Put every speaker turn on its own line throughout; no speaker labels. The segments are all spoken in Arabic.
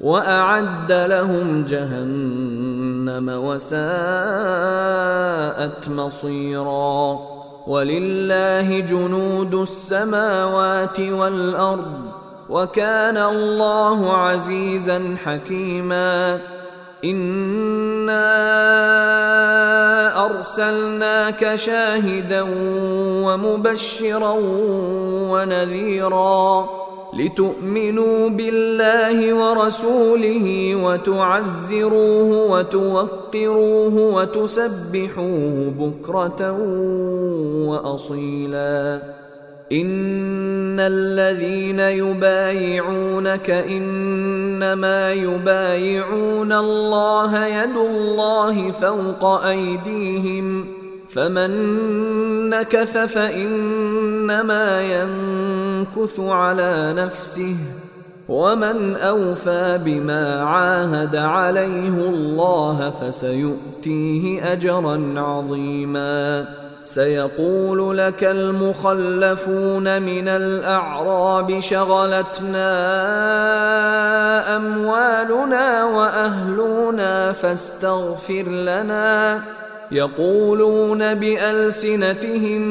واعد لهم جهنم وساءت مصيرا ولله جنود السماوات والارض وكان الله عزيزا حكيما انا ارسلناك شاهدا ومبشرا ونذيرا لتؤمنوا بالله ورسوله وتعزروه وتوقروه وتسبحوه بكره واصيلا ان الذين يبايعونك انما يبايعون الله يد الله فوق ايديهم فمن نكث فانما ينكث يمكث على نفسه ومن اوفى بما عاهد عليه الله فسيؤتيه اجرا عظيما سيقول لك المخلفون من الاعراب شغلتنا اموالنا واهلنا فاستغفر لنا يقولون بالسنتهم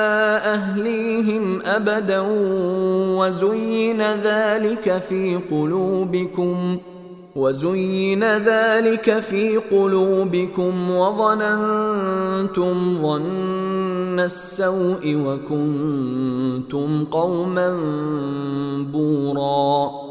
أبدا وزين ذلك في قلوبكم وزين ذلك في قلوبكم وظننتم ظن السوء وكنتم قوما بوراً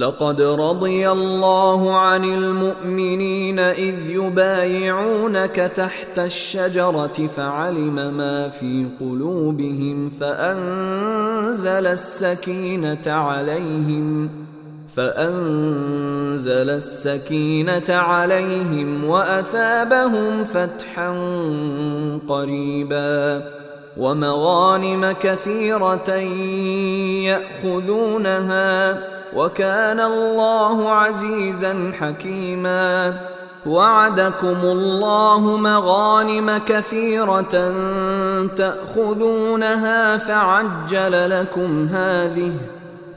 لقد رضي الله عن المؤمنين اذ يبايعونك تحت الشجره فعلم ما في قلوبهم فانزل السكينه عليهم فانزل السكينه عليهم واثابهم فتحا قريبا ومغانم كثيره ياخذونها وكان الله عزيزا حكيما وعدكم الله مغانم كثيره تاخذونها فعجل لكم هذه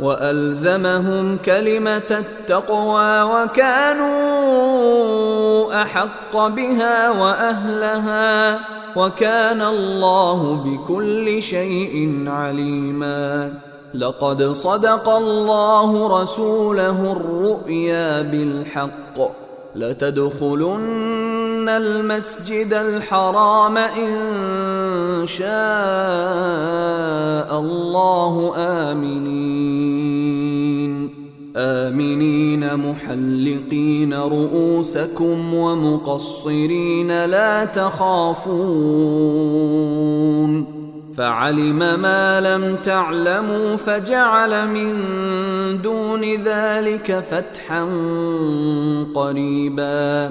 والزمهم كلمه التقوى وكانوا احق بها واهلها وكان الله بكل شيء عليما لقد صدق الله رسوله الرؤيا بالحق لتدخلن إن المسجد الحرام إن شاء الله آمنين آمنين محلقين رؤوسكم ومقصرين لا تخافون فعلم ما لم تعلموا فجعل من دون ذلك فتحا قريباً